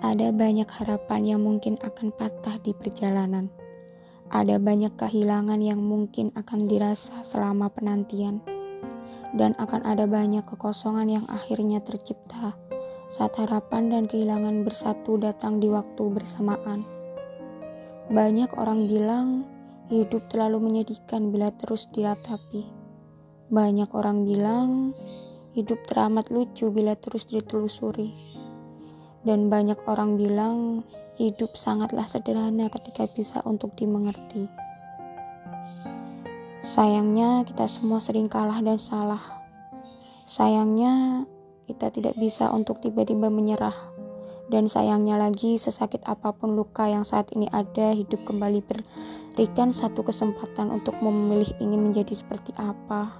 Ada banyak harapan yang mungkin akan patah di perjalanan. Ada banyak kehilangan yang mungkin akan dirasa selama penantian. Dan akan ada banyak kekosongan yang akhirnya tercipta saat harapan dan kehilangan bersatu datang di waktu bersamaan. Banyak orang bilang hidup terlalu menyedihkan bila terus diratapi. Banyak orang bilang hidup teramat lucu bila terus ditelusuri. Dan banyak orang bilang hidup sangatlah sederhana ketika bisa untuk dimengerti. Sayangnya kita semua sering kalah dan salah. Sayangnya kita tidak bisa untuk tiba-tiba menyerah. Dan sayangnya lagi sesakit apa pun luka yang saat ini ada hidup kembali berikan satu kesempatan untuk memilih ingin menjadi seperti apa.